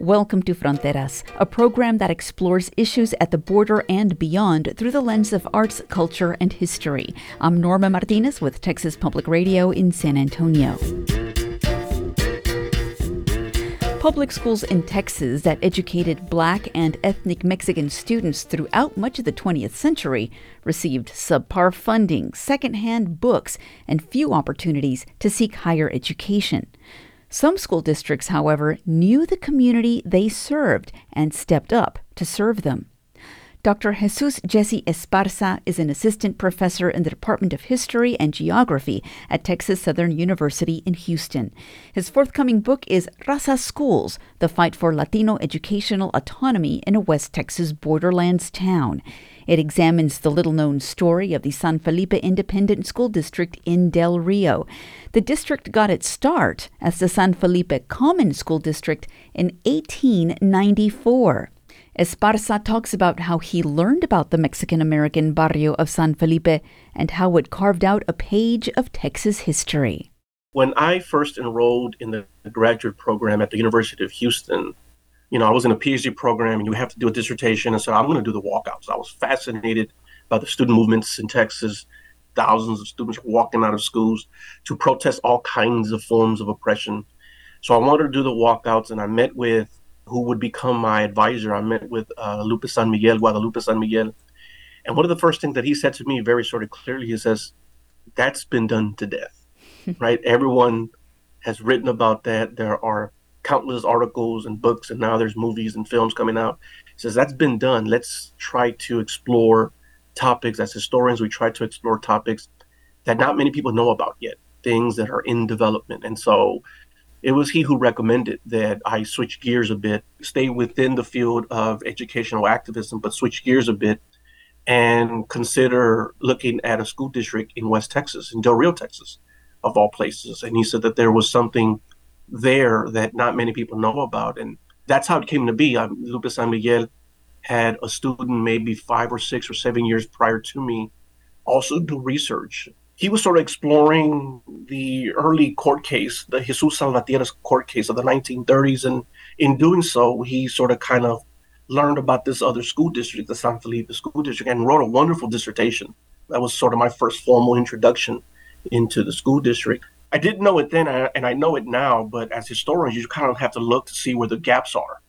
Welcome to Fronteras, a program that explores issues at the border and beyond through the lens of arts, culture, and history. I'm Norma Martinez with Texas Public Radio in San Antonio. Public schools in Texas that educated black and ethnic Mexican students throughout much of the 20th century received subpar funding, secondhand books, and few opportunities to seek higher education. Some school districts, however, knew the community they served and stepped up to serve them. Dr. Jesus Jesse Esparza is an assistant professor in the Department of History and Geography at Texas Southern University in Houston. His forthcoming book is Raza Schools The Fight for Latino Educational Autonomy in a West Texas Borderlands Town. It examines the little known story of the San Felipe Independent School District in Del Rio. The district got its start as the San Felipe Common School District in 1894. Esparza talks about how he learned about the Mexican American barrio of San Felipe and how it carved out a page of Texas history. When I first enrolled in the graduate program at the University of Houston, you know, I was in a PhD program and you have to do a dissertation. And so I'm going to do the walkouts. I was fascinated by the student movements in Texas. Thousands of students walking out of schools to protest all kinds of forms of oppression. So I wanted to do the walkouts and I met with who would become my advisor. I met with uh, Lupe San Miguel, Guadalupe San Miguel. And one of the first things that he said to me very sort of clearly, he says, that's been done to death, right? Everyone has written about that. There are countless articles and books, and now there's movies and films coming out. He says that's been done. Let's try to explore topics as historians. We try to explore topics that not many people know about yet, things that are in development. And so it was he who recommended that I switch gears a bit, stay within the field of educational activism, but switch gears a bit and consider looking at a school district in West Texas, in Del Rio, Texas, of all places. And he said that there was something there that not many people know about. And that's how it came to be. Um, Lupe San Miguel had a student maybe five or six or seven years prior to me also do research. He was sort of exploring the early court case, the Jesus Salvatierra's court case of the 1930s. And in doing so, he sort of kind of learned about this other school district, the San Felipe School District, and wrote a wonderful dissertation. That was sort of my first formal introduction into the school district. I didn't know it then, and I know it now. But as historians, you kind of have to look to see where the gaps are,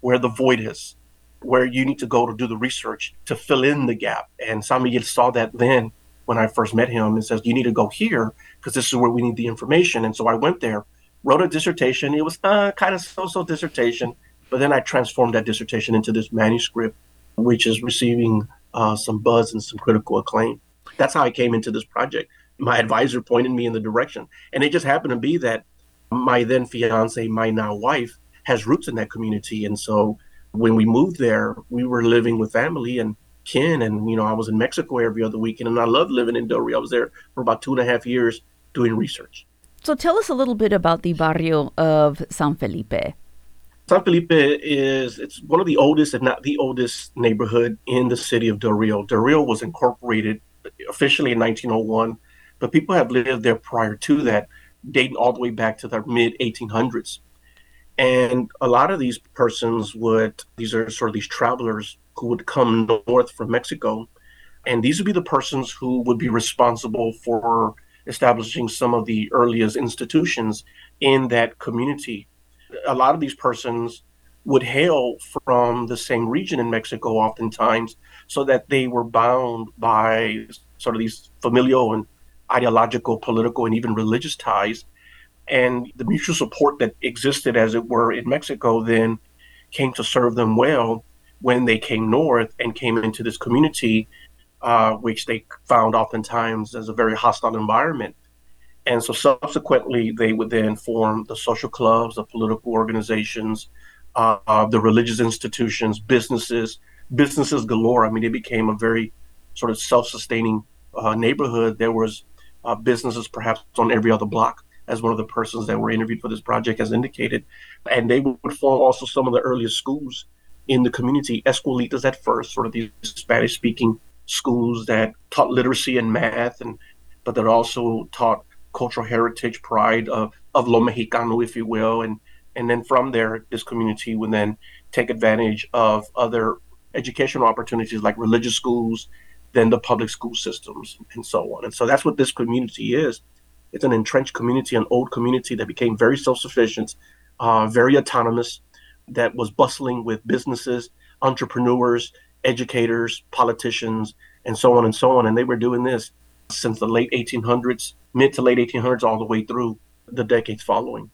where the void is, where you need to go to do the research to fill in the gap. And San saw that then when I first met him and says, "You need to go here because this is where we need the information." And so I went there, wrote a dissertation. It was uh, kind of so-so dissertation, but then I transformed that dissertation into this manuscript, which is receiving uh, some buzz and some critical acclaim. That's how I came into this project my advisor pointed me in the direction. And it just happened to be that my then fiance, my now wife, has roots in that community. And so when we moved there, we were living with family and kin. And, you know, I was in Mexico every other weekend and I loved living in Del Rio. I was there for about two and a half years doing research. So tell us a little bit about the barrio of San Felipe. San Felipe is it's one of the oldest, if not the oldest neighborhood in the city of Del Rio. Del Rio was incorporated officially in 1901 but people have lived there prior to that, dating all the way back to the mid 1800s. And a lot of these persons would, these are sort of these travelers who would come north from Mexico. And these would be the persons who would be responsible for establishing some of the earliest institutions in that community. A lot of these persons would hail from the same region in Mexico, oftentimes, so that they were bound by sort of these familial and ideological, political, and even religious ties. And the mutual support that existed, as it were, in Mexico then came to serve them well when they came north and came into this community, uh, which they found oftentimes as a very hostile environment. And so subsequently, they would then form the social clubs, the political organizations, uh, the religious institutions, businesses, businesses galore. I mean, it became a very sort of self sustaining uh, neighborhood. There was uh, businesses perhaps on every other block, as one of the persons that were interviewed for this project has indicated. And they would form also some of the earliest schools in the community, escuelitas at first, sort of these Spanish speaking schools that taught literacy and math, and but that also taught cultural heritage, pride of, of lo mexicano, if you will, and And then from there, this community would then take advantage of other educational opportunities like religious schools, then the public school systems, and so on. And so that's what this community is. It's an entrenched community, an old community that became very self sufficient, uh, very autonomous, that was bustling with businesses, entrepreneurs, educators, politicians, and so on and so on. And they were doing this since the late 1800s, mid to late 1800s, all the way through the decades following.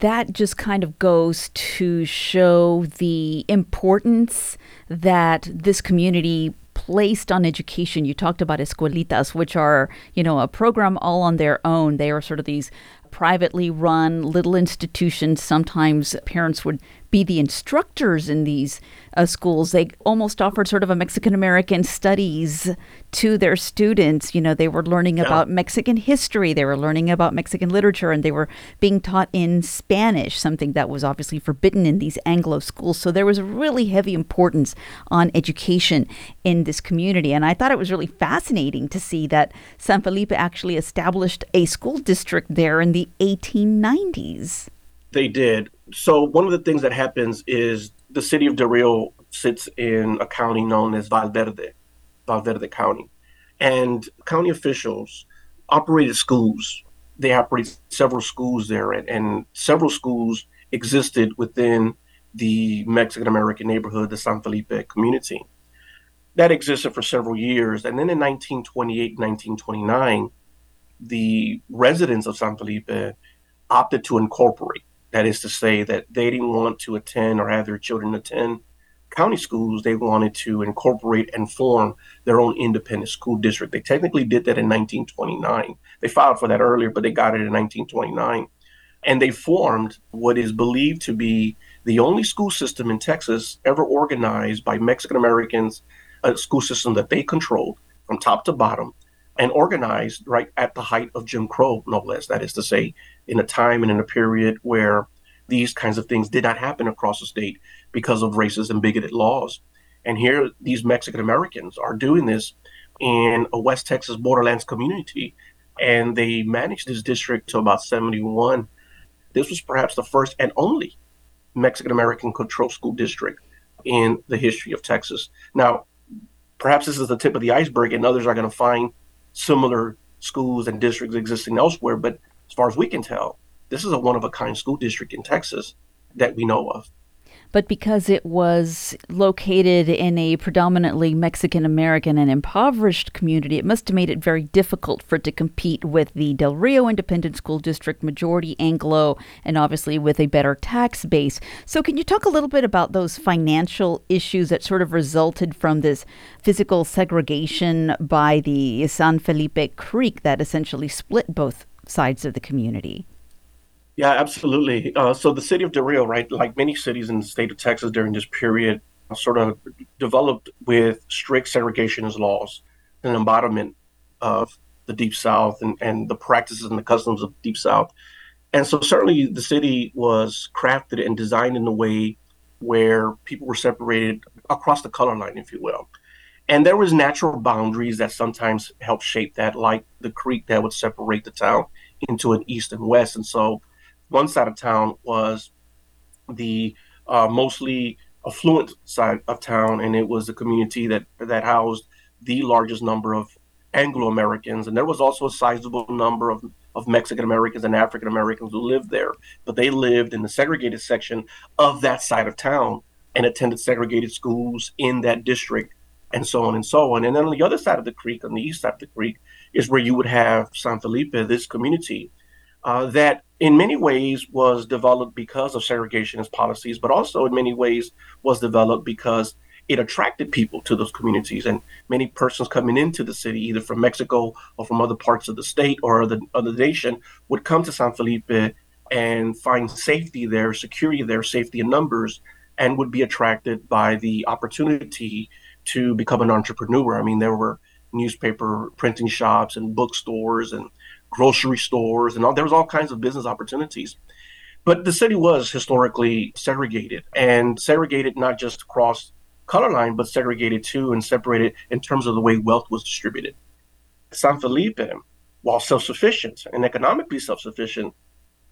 That just kind of goes to show the importance that this community placed on education. You talked about escuelitas, which are, you know, a program all on their own. They are sort of these privately run little institutions. Sometimes parents would be the instructors in these uh, schools. They almost offered sort of a Mexican American studies to their students. You know, they were learning yeah. about Mexican history, they were learning about Mexican literature, and they were being taught in Spanish, something that was obviously forbidden in these Anglo schools. So there was a really heavy importance on education in this community. And I thought it was really fascinating to see that San Felipe actually established a school district there in the 1890s. They did. So one of the things that happens is the city of Del Rio sits in a county known as Val Verde, Valverde County, and county officials operated schools. They operated several schools there, and, and several schools existed within the Mexican American neighborhood, the San Felipe community. That existed for several years, and then in 1928, 1929, the residents of San Felipe opted to incorporate that is to say that they didn't want to attend or have their children attend county schools. They wanted to incorporate and form their own independent school district. They technically did that in 1929. They filed for that earlier, but they got it in 1929. And they formed what is believed to be the only school system in Texas ever organized by Mexican Americans, a school system that they controlled from top to bottom and organized right at the height of Jim Crow, no less. That is to say, in a time and in a period where these kinds of things did not happen across the state because of racist and bigoted laws. And here, these Mexican Americans are doing this in a West Texas borderlands community, and they managed this district to about 71. This was perhaps the first and only Mexican American controlled school district in the history of Texas. Now, perhaps this is the tip of the iceberg, and others are going to find similar schools and districts existing elsewhere. But as far as we can tell, this is a one of a kind school district in Texas that we know of but because it was located in a predominantly Mexican American and impoverished community, it must have made it very difficult for it to compete with the Del Rio Independent School District, majority Anglo, and obviously with a better tax base. So, can you talk a little bit about those financial issues that sort of resulted from this physical segregation by the San Felipe Creek that essentially split both sides of the community? Yeah, absolutely. Uh, so the city of Del right, like many cities in the state of Texas during this period, sort of developed with strict segregationist laws, an embodiment of the Deep South and, and the practices and the customs of Deep South. And so certainly the city was crafted and designed in a way where people were separated across the color line, if you will. And there was natural boundaries that sometimes helped shape that, like the creek that would separate the town into an east and west. And so one side of town was the uh, mostly affluent side of town, and it was a community that that housed the largest number of Anglo Americans, and there was also a sizable number of of Mexican Americans and African Americans who lived there, but they lived in the segregated section of that side of town and attended segregated schools in that district, and so on and so on. And then on the other side of the creek, on the east side of the creek, is where you would have San Felipe, this community uh, that in many ways was developed because of segregationist policies, but also in many ways was developed because it attracted people to those communities. And many persons coming into the city, either from Mexico or from other parts of the state or the, of the nation, would come to San Felipe and find safety there, security there, safety in numbers, and would be attracted by the opportunity to become an entrepreneur. I mean, there were newspaper printing shops and bookstores and grocery stores, and all, there was all kinds of business opportunities. But the city was historically segregated, and segregated not just across color line, but segregated too and separated in terms of the way wealth was distributed. San Felipe, while self-sufficient and economically self-sufficient,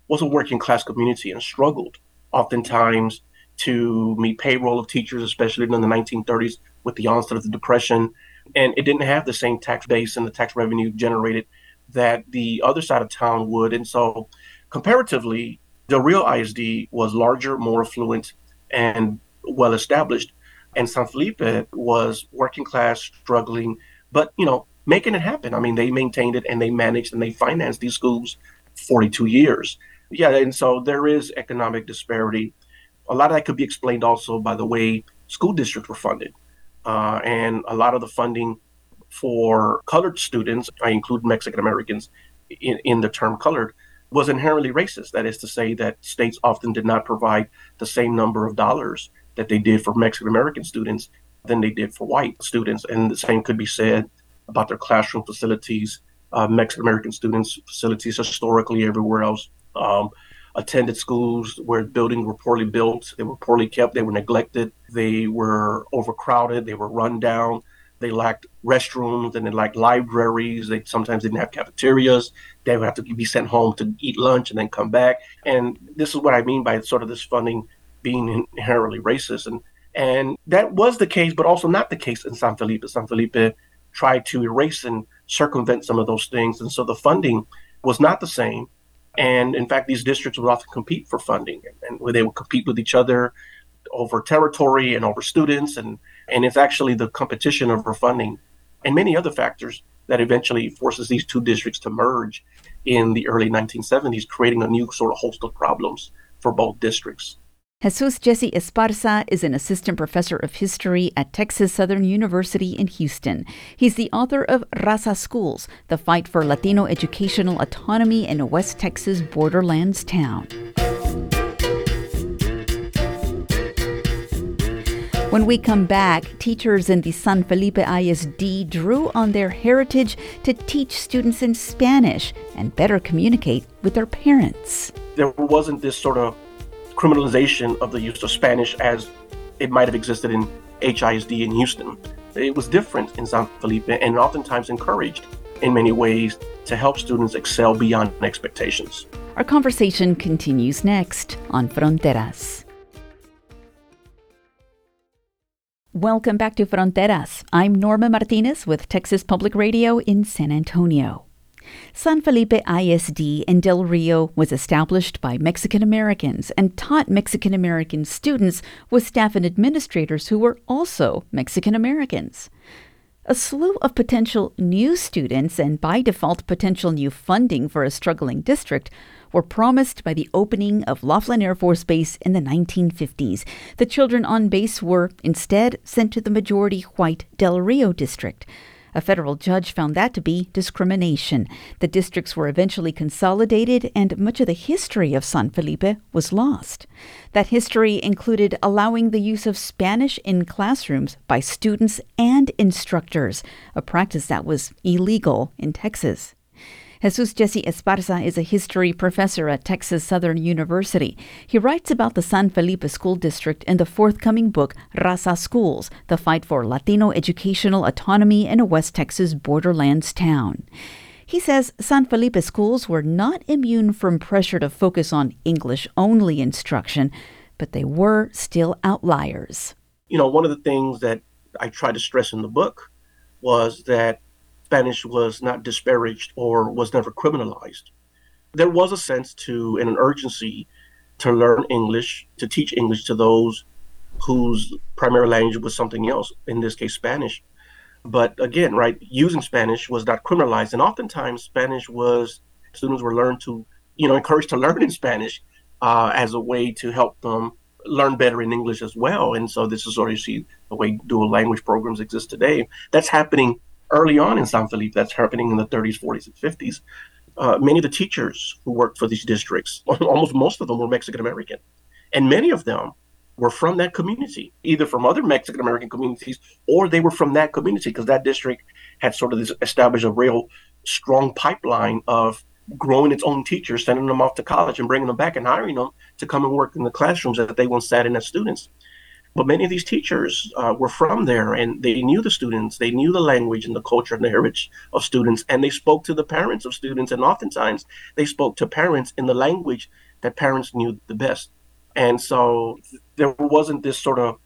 was a working class community and struggled oftentimes to meet payroll of teachers, especially in the 1930s with the onset of the Depression. And it didn't have the same tax base and the tax revenue generated that the other side of town would. And so, comparatively, Del Rio ISD was larger, more affluent, and well established. And San Felipe was working class, struggling, but you know, making it happen. I mean, they maintained it and they managed and they financed these schools 42 years. Yeah, and so there is economic disparity. A lot of that could be explained also by the way school districts were funded. Uh, and a lot of the funding for colored students, I include Mexican Americans in, in the term colored, was inherently racist. That is to say, that states often did not provide the same number of dollars that they did for Mexican American students than they did for white students. And the same could be said about their classroom facilities. Uh, Mexican American students' facilities historically everywhere else um, attended schools where buildings were poorly built, they were poorly kept, they were neglected, they were overcrowded, they were run down. They lacked restrooms and they lacked libraries. They sometimes didn't have cafeterias. They would have to be sent home to eat lunch and then come back. And this is what I mean by sort of this funding being inherently racist. And and that was the case, but also not the case in San Felipe. San Felipe tried to erase and circumvent some of those things. And so the funding was not the same. And in fact, these districts would often compete for funding and, they would compete with each other over territory and over students. And, and it's actually the competition over funding and many other factors that eventually forces these two districts to merge in the early 1970s, creating a new sort of host of problems for both districts. Jesus Jesse Esparza is an assistant professor of history at Texas Southern University in Houston. He's the author of Raza Schools, the fight for Latino educational autonomy in a West Texas borderlands town. When we come back, teachers in the San Felipe ISD drew on their heritage to teach students in Spanish and better communicate with their parents. There wasn't this sort of criminalization of the use of Spanish as it might have existed in HISD in Houston. It was different in San Felipe and oftentimes encouraged in many ways to help students excel beyond expectations. Our conversation continues next on Fronteras. Welcome back to Fronteras. I'm Norma Martinez with Texas Public Radio in San Antonio. San Felipe ISD in Del Rio was established by Mexican Americans and taught Mexican American students with staff and administrators who were also Mexican Americans. A slew of potential new students and by default potential new funding for a struggling district were promised by the opening of Laughlin Air Force Base in the 1950s. The children on base were instead sent to the majority white Del Rio district. A federal judge found that to be discrimination. The districts were eventually consolidated, and much of the history of San Felipe was lost. That history included allowing the use of Spanish in classrooms by students and instructors, a practice that was illegal in Texas. Jesus Jesse Esparza is a history professor at Texas Southern University. He writes about the San Felipe School District in the forthcoming book Raza Schools The Fight for Latino Educational Autonomy in a West Texas Borderlands Town. He says San Felipe schools were not immune from pressure to focus on English only instruction, but they were still outliers. You know, one of the things that I tried to stress in the book was that Spanish was not disparaged or was never criminalized. There was a sense to and an urgency to learn English, to teach English to those whose primary language was something else, in this case, Spanish. But again, right, using Spanish was not criminalized. And oftentimes, Spanish was, students were learned to, you know, encouraged to learn in Spanish uh, as a way to help them learn better in English as well. And so this is sort of see the way dual language programs exist today. That's happening early on in San Felipe, that's happening in the 30s, 40s, and 50s. Uh, many of the teachers who worked for these districts, almost most of them were Mexican American. And many of them were from that community, either from other Mexican American communities or they were from that community because that district had sort of this established a real strong pipeline of growing its own teachers, sending them off to college and bringing them back and hiring them to come and work in the classrooms that they once sat in as students. But many of these teachers uh, were from there and they knew the students, they knew the language and the culture and the heritage of students, and they spoke to the parents of students. And oftentimes they spoke to parents in the language that parents knew the best. And so there wasn't this sort of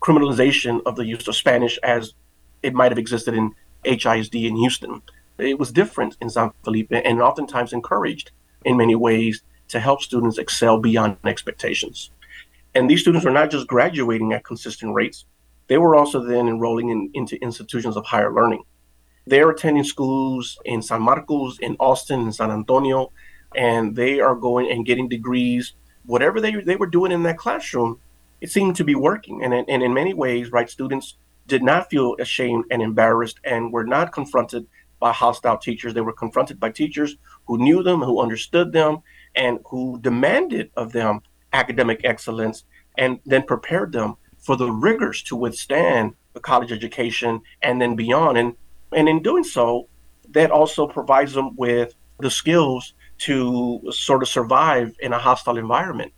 criminalization of the use of Spanish as it might have existed in HISD in Houston. It was different in San Felipe and oftentimes encouraged in many ways to help students excel beyond expectations. And these students were not just graduating at consistent rates, they were also then enrolling in, into institutions of higher learning. They're attending schools in San Marcos, in Austin, in San Antonio, and they are going and getting degrees. Whatever they, they were doing in that classroom, it seemed to be working. And, and in many ways, right, students did not feel ashamed and embarrassed and were not confronted by hostile teachers. They were confronted by teachers who knew them, who understood them, and who demanded of them academic excellence and then prepared them for the rigors to withstand the college education and then beyond. And and in doing so, that also provides them with the skills to sort of survive in a hostile environment.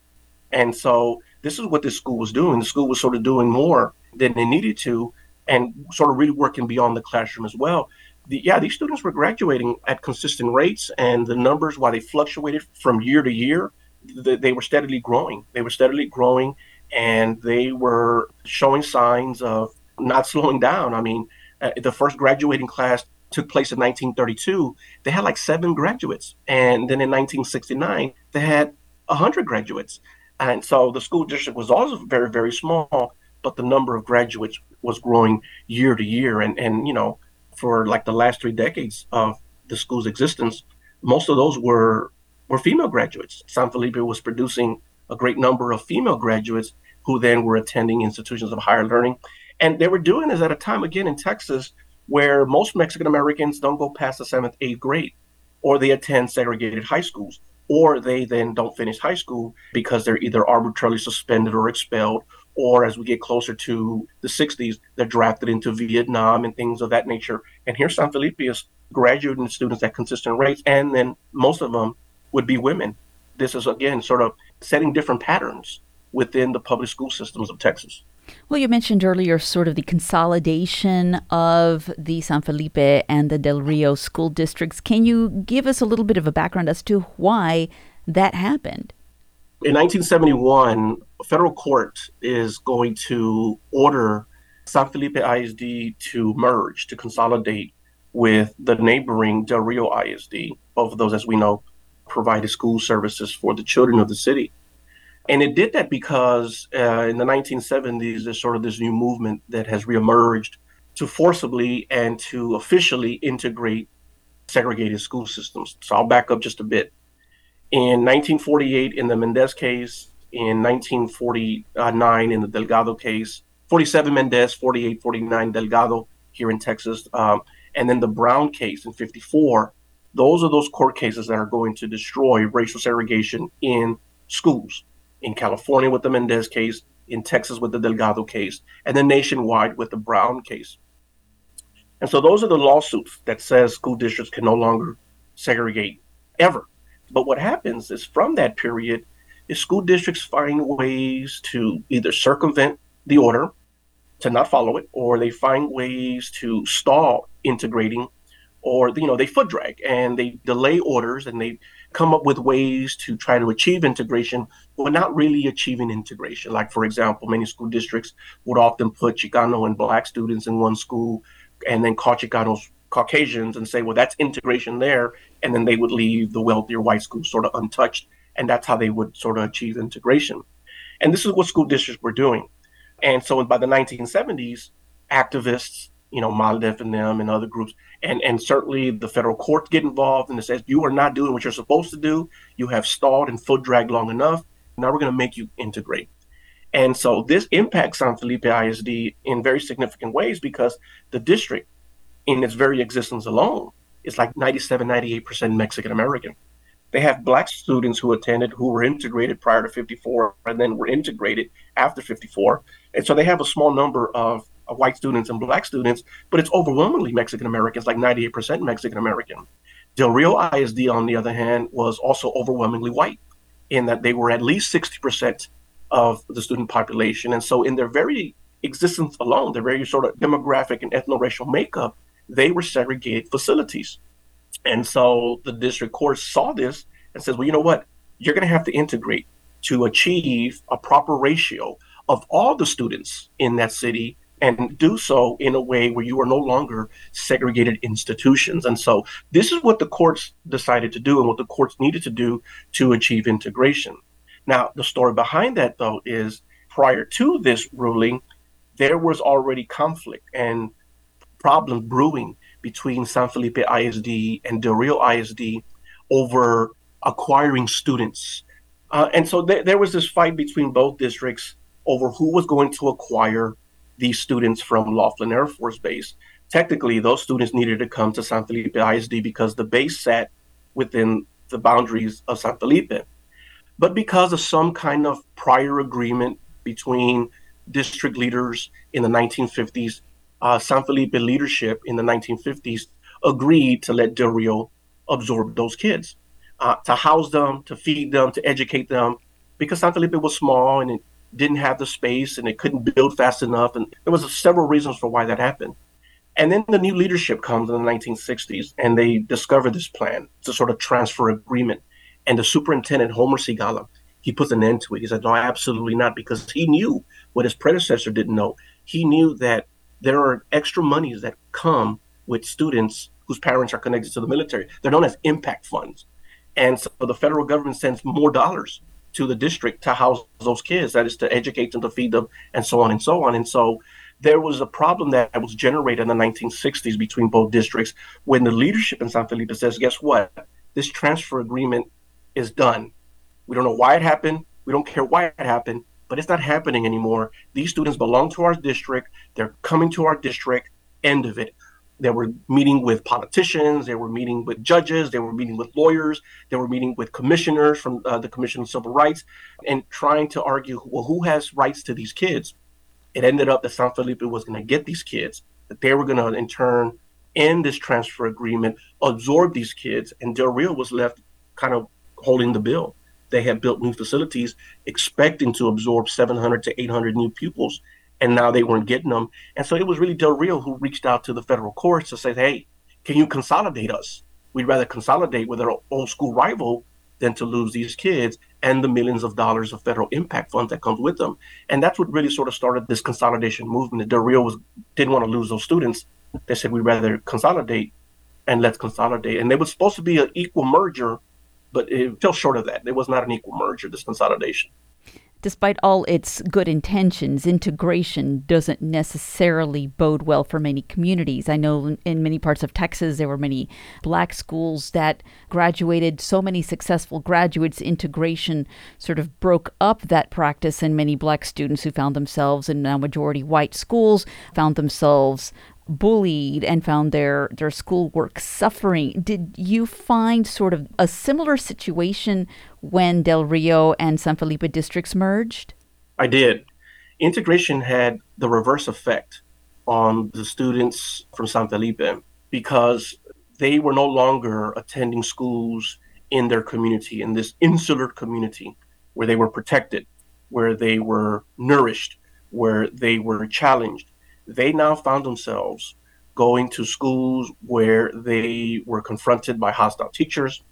And so this is what this school was doing. The school was sort of doing more than they needed to and sort of really working beyond the classroom as well. The, yeah, these students were graduating at consistent rates, and the numbers, while they fluctuated from year to year, they, were steadily growing. They were steadily growing, and they were showing signs of not slowing down. I mean, uh, the first graduating class took place in 1932. They had like seven graduates, and then in 1969 they had 100 graduates. And so the school district was also very, very small, but the number of graduates was growing year to year. And, and you know, for like the last three decades of the school's existence, most of those were were female graduates. San Felipe was producing a great number of female graduates who then were attending institutions of higher learning. And they were doing this at a time, again, in Texas, where most Mexican Americans don't go past the seventh, eighth grade, or they attend segregated high schools, or they then don't finish high school because they're either arbitrarily suspended or expelled, or as we get closer to the 60s, they're drafted into Vietnam and things of that nature. And here, San Felipe is graduating students at consistent rates, and then most of them would be women. This is, again, sort of setting different patterns within the public school systems of Texas. Well, you mentioned earlier sort of the consolidation of the San Felipe and the Del Rio school districts. Can you give us a little bit of a background as to why that happened? In 1971, a federal court is going to order San Felipe ISD to merge, to consolidate with the neighboring Del Rio ISD. Both of those, as we know, provided school services for the children of the city. And it did that because uh, in the 1970s, there's sort of this new movement that has reemerged to forcibly and to officially integrate segregated school systems. So I'll back up just a bit. In 1948, in the Mendez case, in 1949, in the Delgado case, 47 Mendez, 48, 49 Delgado here in Texas, um, and then the Brown case in 54. Those are those court cases that are going to destroy racial segregation in schools in California with the Mendez case, in Texas with the Delgado case, and then nationwide with the Brown case. And so those are the lawsuits that says school districts can no longer segregate ever. But what happens is from that period is school districts find ways to either circumvent the order, to not follow it, or they find ways to stall integrating, or you know they foot drag and they delay orders and they come up with ways to try to achieve integration, but not really achieving integration. Like, for example, many school districts would often put Chicano and Black students in one school and then call Chicanos Caucasians and say, well, that's integration there. And then they would leave the wealthier white schools sort of untouched. And that's how they would sort of achieve integration. And this is what school districts were doing. And so by the 1970s, activists, you know, MALDEF and them and other groups, and and certainly the federal courts get involved and it says you are not doing what you're supposed to do. You have stalled and foot dragged long enough. Now we're going to make you integrate. And so this impacts San Felipe ISD in very significant ways because the district, in its very existence alone, is like 97, 98% Mexican American. They have black students who attended who were integrated prior to 54 and then were integrated after 54. And so they have a small number of white students and black students, but it's overwhelmingly Mexican Americans, like 98% Mexican American. Del Rio ISD, on the other hand, was also overwhelmingly white in that they were at least 60% of the student population. And so, in their very existence alone, their very sort of demographic and ethno-racial makeup, they were segregated facilities. And so the district court saw this and says, well, you know what? You're going to have to integrate to achieve a proper ratio of all the students in that city and do so in a way where you are no longer segregated institutions. And so this is what the courts decided to do and what the courts needed to do to achieve integration. Now, the story behind that, though, is prior to this ruling, there was already conflict and problems brewing between San Felipe ISD and Del Rio ISD over acquiring students. Uh, and so th- there was this fight between both districts over who was going to acquire these students from Laughlin Air Force Base. Technically, those students needed to come to San Felipe ISD because the base sat within the boundaries of San Felipe. But because of some kind of prior agreement between district leaders in the 1950s, uh, San Felipe leadership in the 1950s agreed to let Del Rio absorb those kids, uh, to house them, to feed them, to educate them, because San Felipe was small and it didn't have the space and it couldn't build fast enough. And there was several reasons for why that happened. And then the new leadership comes in the 1960s and they discover this plan. It's a sort of transfer agreement. And the superintendent, Homer Sigala, he puts an end to it. He said, no, absolutely not, because he knew what his predecessor didn't know. He knew that there are extra monies that come with students whose parents are connected to the military. They're known as impact funds. And so the federal government sends more dollars to the district to house those kids, that is to educate them, to feed them, and so on and so on. And so there was a problem that was generated in the 1960s between both districts when the leadership in San Felipe says, guess what? This transfer agreement is done. We don't know why it happened. We don't care why it happened, but it's not happening anymore. These students belong to our district. They're coming to our district. End of it. They were meeting with politicians. They were meeting with judges. They were meeting with lawyers. They were meeting with commissioners from uh, the Commission of Civil Rights and trying to argue, well, who has rights to these kids? It ended up that San Felipe was going to get these kids, that they were going to, in turn, end this transfer agreement, absorb these kids, and Del Rio was left kind of holding the bill. They had built new facilities expecting to absorb 700 to 800 new pupils and now they weren't getting them. And so it was really Del Rio who reached out to the federal courts to say, hey, can you consolidate us? We'd rather consolidate with our old school rival than to lose these kids and the millions of dollars of federal impact funds that comes with them. And that's what really sort of started this consolidation movement. Del Rio was didn't want to lose those students. They said we'd rather consolidate and let's consolidate. And it was supposed to be an equal merger, but it fell short of that. It was not an equal merger, this consolidation despite all its good intentions, integration doesn't necessarily bode well for many communities. I know in many parts of Texas there were many black schools that graduated so many successful graduates. Integration sort of broke up that practice, and many black students who found themselves in now majority white schools found themselves bullied and found their their schoolwork suffering. Did you find sort of a similar situation when Del Rio and San Felipe districts merged? I did. Integration had the reverse effect on the students from San Felipe because they were no longer attending schools in their community, in this insular community where they were protected, where they were nourished, where they were challenged they now found themselves going to schools where they were confronted by hostile teachers,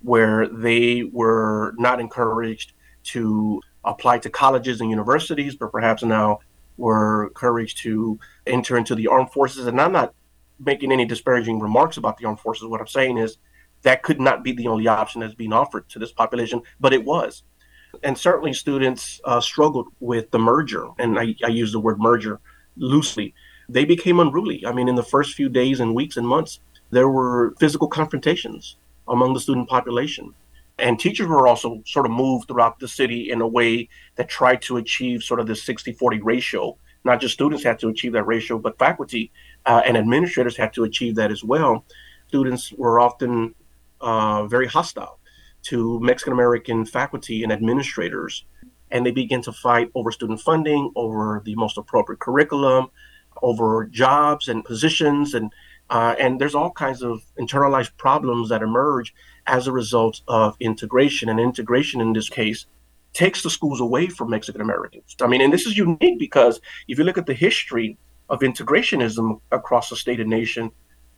where they were not encouraged to apply to colleges and universities, but perhaps now were encouraged to enter into the armed forces. And I'm not making any disparaging remarks about the armed forces. What I'm saying is that could not be the only option that's being offered to this population, but it was. And certainly students uh, struggled with the merger. And I, I use the word merger loosely, they became unruly. I mean, in the first few days and weeks and months, there were physical confrontations among the student population. And teachers were also sort of moved throughout the city in a way that tried to achieve sort of this 60 40 ratio. Not just students had to achieve that ratio, but faculty uh, and administrators had to achieve that as well. Students were often uh, very hostile to Mexican American faculty and administrators and they begin to fight over student funding, over the most appropriate curriculum, over jobs and positions, and uh, and there's all kinds of internalized problems that emerge as a result of integration. And integration, in this case, takes the schools away from Mexican Americans. I mean, and this is unique because if you look at the history of integrationism across the state and nation,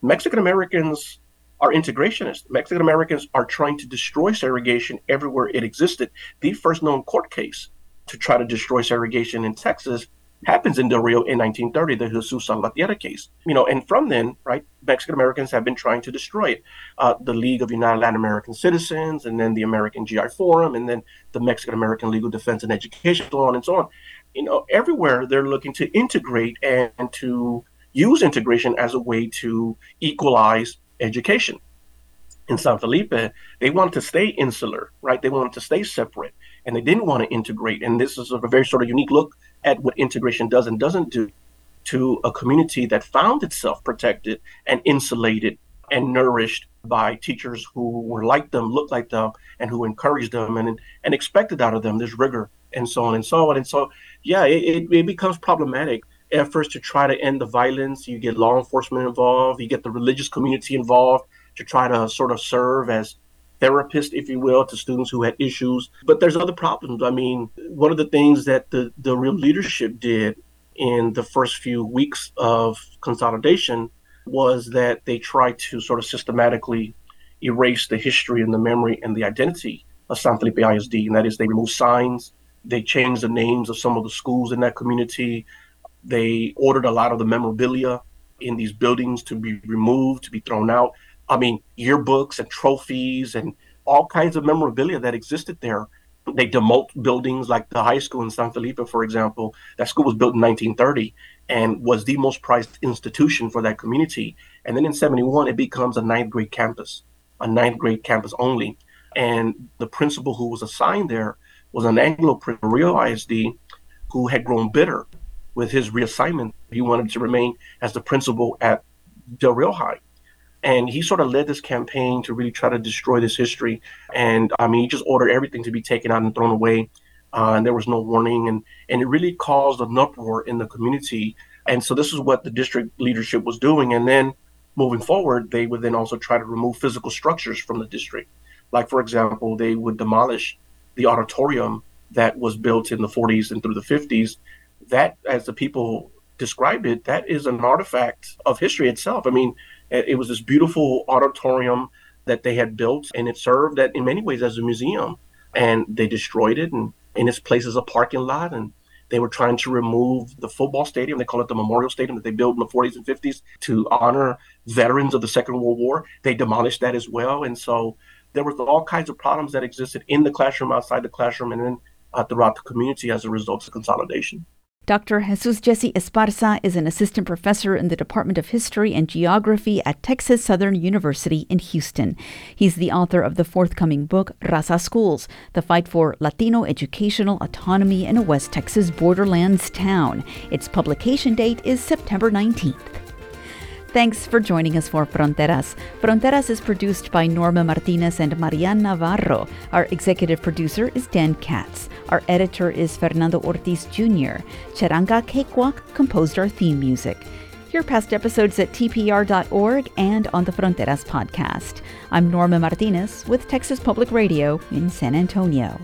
Mexican Americans are integrationists. Mexican Americans are trying to destroy segregation everywhere it existed. The first known court case to try to destroy segregation in Texas happens in Del Rio in 1930, the Jesus Salvatierra case. You know, and from then, right, Mexican Americans have been trying to destroy it. Uh, the League of United Latin American Citizens, and then the American GI Forum, and then the Mexican American Legal Defense and Education, so on and so on. You know, everywhere they're looking to integrate and, and to use integration as a way to equalize education. In San Felipe, they wanted to stay insular, right? They wanted to stay separate, and they didn't want to integrate. And this is a very sort of unique look at what integration does and doesn't do to a community that found itself protected and insulated and nourished by teachers who were like them, looked like them, and who encouraged them and and expected out of them this rigor and so on and so on. And so, yeah, it, it becomes problematic efforts to try to end the violence. You get law enforcement involved, you get the religious community involved to try to sort of serve as therapist, if you will, to students who had issues. But there's other problems. I mean, one of the things that the, Del Rio leadership did in the first few weeks of consolidation was that they tried to sort of systematically erase the history and the memory and the identity of San Felipe ISD. And that is, they removed signs, they changed the names of some of the schools in that community, they ordered a lot of the memorabilia in these buildings to be removed, to be thrown out. I mean, yearbooks and trophies and all kinds of memorabilia that existed there. They demote buildings like the high school in San Felipe, for example. That school was built in 1930 and was the most prized institution for that community. And then in 71, it becomes a ninth grade campus, a ninth grade campus only. And the principal who was assigned there was an Anglo Rio ISD who had grown bitter with his reassignment. He wanted to remain as the principal at Del Rio High. And he sort of led this campaign to really try to destroy this history. And I mean, he just ordered everything to be taken out and thrown away. Uh, and there was no warning. And, and it really caused an uproar in the community. And so this is what the district leadership was doing. And then moving forward, they would then also try to remove physical structures from the district. Like, for example, they would demolish the auditorium that was built in the 40s and through the 50s that, as the people described it, that is an artifact of history itself. I mean, it was this beautiful auditorium that they had built, and it served that in many ways as a museum. And they destroyed it, and in its place is a parking lot, and they were trying to remove the football stadium. They call it the Memorial Stadium that they built in the 40s and 50s to honor veterans of the Second World War. They demolished that as well, and so there was all kinds of problems that existed in the classroom, outside the classroom, and then uh, throughout the community as a result of consolidation. Dr. Jesus Jesse Esparza is an assistant professor in the Department of History and Geography at Texas Southern University in Houston. He's the author of the forthcoming book, Raza Schools The Fight for Latino Educational Autonomy in a West Texas Borderlands Town. Its publication date is September 19th. Thanks for joining us for Fronteras. Fronteras is produced by Norma Martinez and Marian Navarro. Our executive producer is Dan Katz. Our editor is Fernando Ortiz Jr. Charanga Cakewalk composed our theme music. Hear past episodes at tpr.org and on the Fronteras podcast. I'm Norma Martinez with Texas Public Radio in San Antonio.